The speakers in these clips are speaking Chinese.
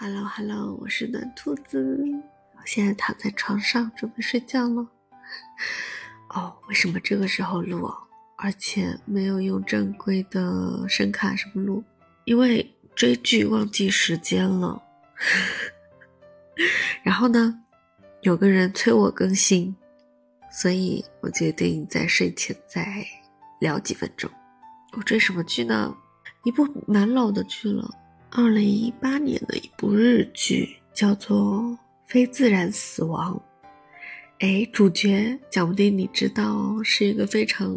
Hello Hello，我是暖兔子，我现在躺在床上准备睡觉了。哦，为什么这个时候录？而且没有用正规的声卡什么录？因为追剧忘记时间了。然后呢，有个人催我更新，所以我决定在睡前再聊几分钟。我追什么剧呢？一部蛮老的剧了。二零一八年的一部日剧，叫做《非自然死亡》。哎，主角讲不定你知道，是一个非常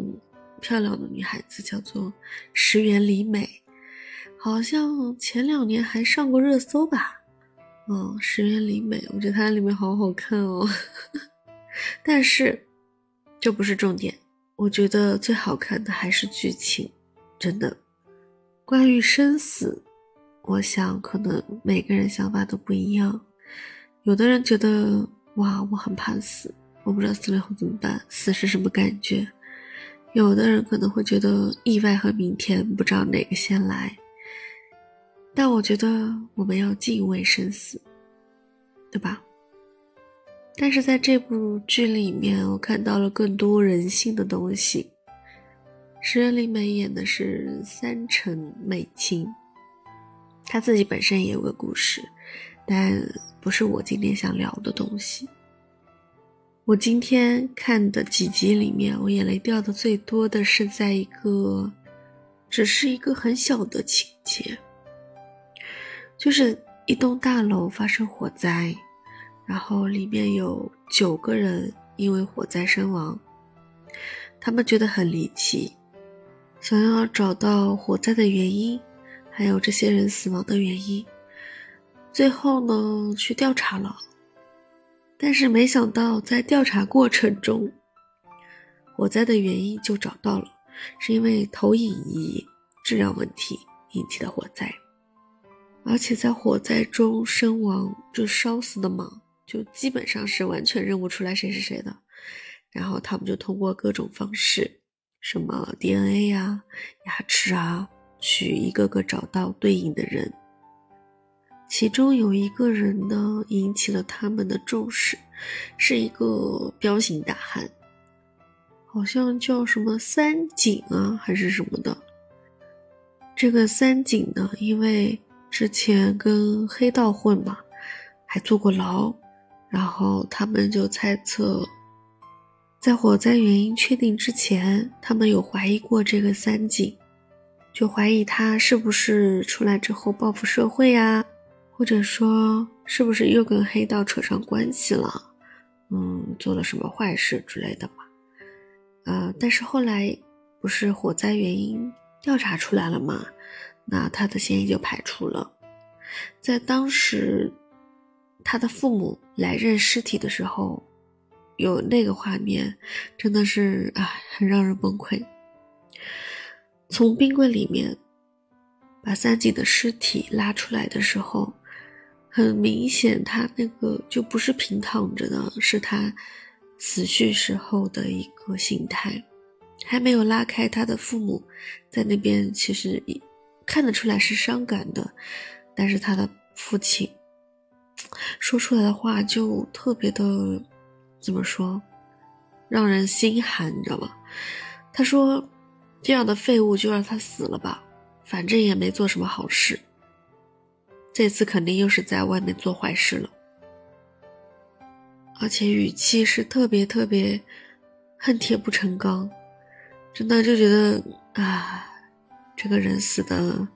漂亮的女孩子，叫做石原里美。好像前两年还上过热搜吧？嗯，石原里美，我觉得她里面好好看哦。但是这不是重点，我觉得最好看的还是剧情，真的，关于生死。我想，可能每个人想法都不一样。有的人觉得，哇，我很怕死，我不知道死了以后怎么办，死是什么感觉。有的人可能会觉得，意外和明天不知道哪个先来。但我觉得，我们要敬畏生死，对吧？但是在这部剧里面，我看到了更多人性的东西。石原里美演的是三成美琴。他自己本身也有个故事，但不是我今天想聊的东西。我今天看的几集里面，我眼泪掉的最多的是在一个，只是一个很小的情节，就是一栋大楼发生火灾，然后里面有九个人因为火灾身亡，他们觉得很离奇，想要找到火灾的原因。还有这些人死亡的原因，最后呢去调查了，但是没想到在调查过程中，火灾的原因就找到了，是因为投影仪质量问题引起的火灾，而且在火灾中身亡就烧死的嘛，就基本上是完全认不出来谁是谁的，然后他们就通过各种方式，什么 DNA 呀、牙齿啊。去一个个找到对应的人，其中有一个人呢引起了他们的重视，是一个彪形大汉，好像叫什么三井啊还是什么的。这个三井呢，因为之前跟黑道混嘛，还坐过牢，然后他们就猜测，在火灾原因确定之前，他们有怀疑过这个三井。就怀疑他是不是出来之后报复社会呀，或者说是不是又跟黑道扯上关系了，嗯，做了什么坏事之类的吧。呃，但是后来不是火灾原因调查出来了吗？那他的嫌疑就排除了。在当时，他的父母来认尸体的时候，有那个画面，真的是唉，很让人崩溃。从冰柜里面把三井的尸体拉出来的时候，很明显，他那个就不是平躺着的，是他死去时候的一个形态。还没有拉开，他的父母在那边，其实看得出来是伤感的，但是他的父亲说出来的话就特别的，怎么说，让人心寒，你知道吗？他说。这样的废物就让他死了吧，反正也没做什么好事。这次肯定又是在外面做坏事了，而且语气是特别特别恨铁不成钢，真的就觉得啊，这个人死的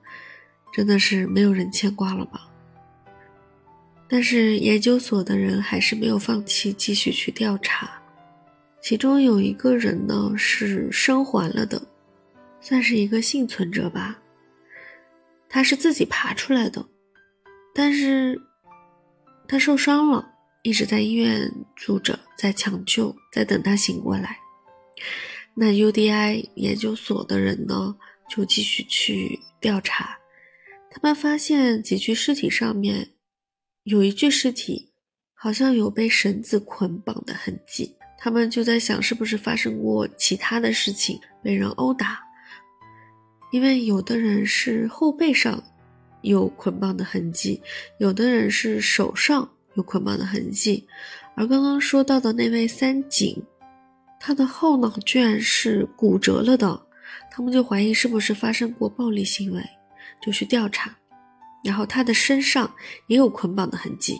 真的是没有人牵挂了吧？但是研究所的人还是没有放弃，继续去调查。其中有一个人呢是生还了的。算是一个幸存者吧，他是自己爬出来的，但是他受伤了，一直在医院住着，在抢救，在等他醒过来。那 UDI 研究所的人呢，就继续去调查，他们发现几具尸体上面有一具尸体好像有被绳子捆绑的痕迹，他们就在想是不是发生过其他的事情，被人殴打。因为有的人是后背上有捆绑的痕迹，有的人是手上有捆绑的痕迹，而刚刚说到的那位三井，他的后脑居然是骨折了的，他们就怀疑是不是发生过暴力行为，就去调查，然后他的身上也有捆绑的痕迹，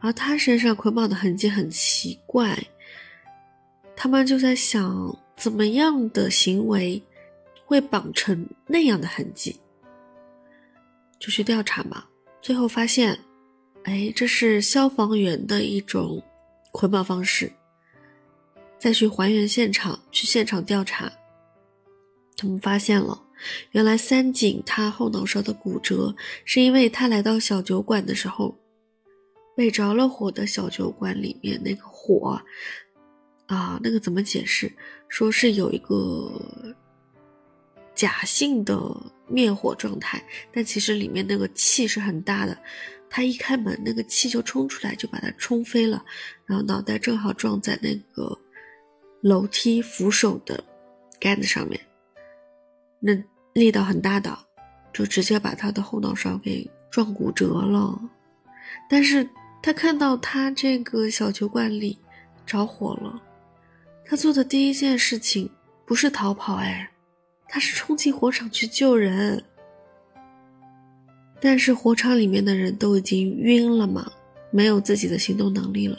而他身上捆绑的痕迹很奇怪，他们就在想怎么样的行为会绑成那样的痕迹。就去调查嘛，最后发现，哎，这是消防员的一种捆绑方式。再去还原现场，去现场调查，他们发现了，原来三井他后脑勺的骨折，是因为他来到小酒馆的时候，被着了火的小酒馆里面那个火，啊，那个怎么解释？说是有一个假性的。灭火状态，但其实里面那个气是很大的，他一开门，那个气就冲出来，就把他冲飞了，然后脑袋正好撞在那个楼梯扶手的杆子上面，那力道很大的，就直接把他的后脑勺给撞骨折了。但是他看到他这个小酒馆里着火了，他做的第一件事情不是逃跑，哎。他是冲进火场去救人，但是火场里面的人都已经晕了嘛，没有自己的行动能力了，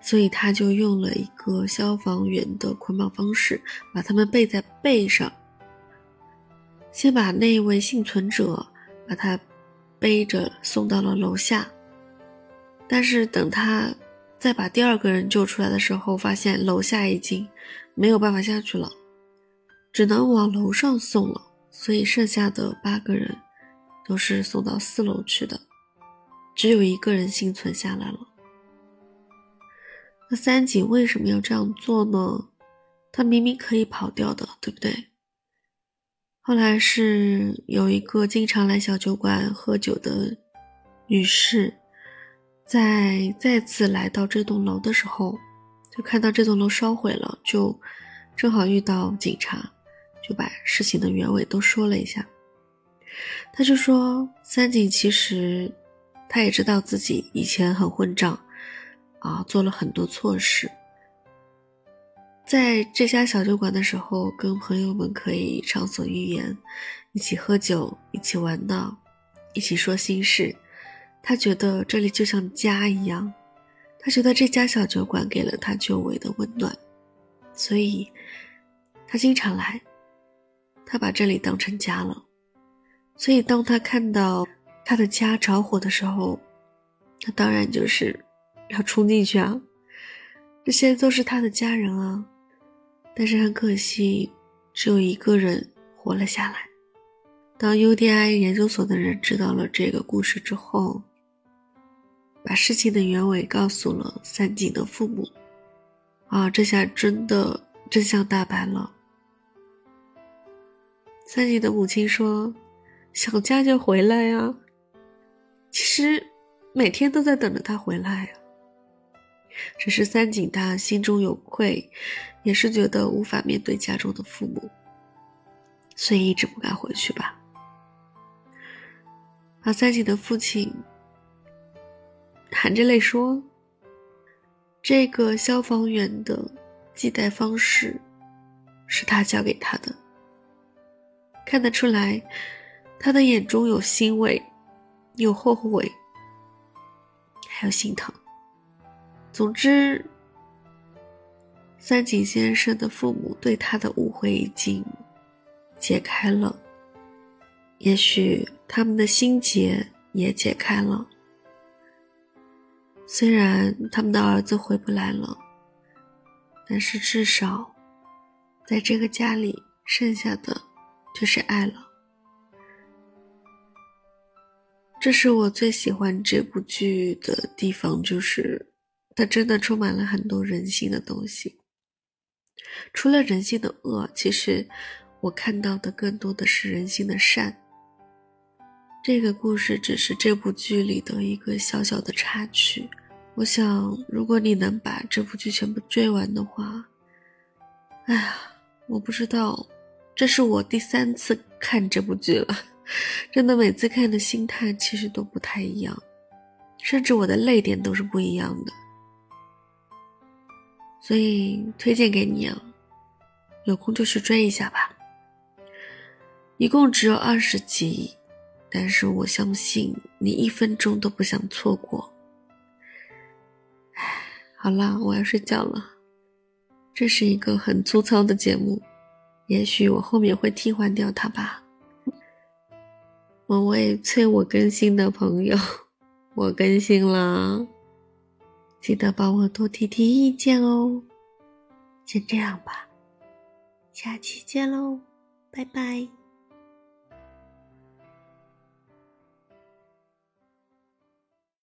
所以他就用了一个消防员的捆绑方式，把他们背在背上，先把那位幸存者把他背着送到了楼下，但是等他再把第二个人救出来的时候，发现楼下已经没有办法下去了。只能往楼上送了，所以剩下的八个人都是送到四楼去的，只有一个人幸存下来了。那三井为什么要这样做呢？他明明可以跑掉的，对不对？后来是有一个经常来小酒馆喝酒的女士，在再次来到这栋楼的时候，就看到这栋楼烧毁了，就正好遇到警察。就把事情的原委都说了一下，他就说三井其实他也知道自己以前很混账，啊，做了很多错事。在这家小酒馆的时候，跟朋友们可以畅所欲言，一起喝酒，一起玩闹，一起说心事。他觉得这里就像家一样，他觉得这家小酒馆给了他久违的温暖，所以他经常来。他把这里当成家了，所以当他看到他的家着火的时候，他当然就是要冲进去啊！这些都是他的家人啊，但是很可惜，只有一个人活了下来。当 UDI 研究所的人知道了这个故事之后，把事情的原委告诉了三井的父母，啊，这下真的真相大白了。三井的母亲说：“想家就回来呀。”其实每天都在等着他回来呀。只是三井他心中有愧，也是觉得无法面对家中的父母，所以一直不敢回去吧。而三井的父亲含着泪说：“这个消防员的系带方式，是他教给他的。”看得出来，他的眼中有欣慰，有后悔，还有心疼。总之，三井先生的父母对他的误会已经解开了，也许他们的心结也解开了。虽然他们的儿子回不来了，但是至少，在这个家里剩下的。就是爱了，这是我最喜欢这部剧的地方，就是它真的充满了很多人性的东西。除了人性的恶，其实我看到的更多的是人性的善。这个故事只是这部剧里的一个小小的插曲。我想，如果你能把这部剧全部追完的话，哎呀，我不知道。这是我第三次看这部剧了，真的每次看的心态其实都不太一样，甚至我的泪点都是不一样的。所以推荐给你啊，有空就去追一下吧。一共只有二十集，但是我相信你一分钟都不想错过。唉，好啦，我要睡觉了。这是一个很粗糙的节目，也许我后面会替换掉它吧。某位催我更新的朋友，我更新了，记得帮我多提提意见哦。先这样吧，下期见喽，拜拜。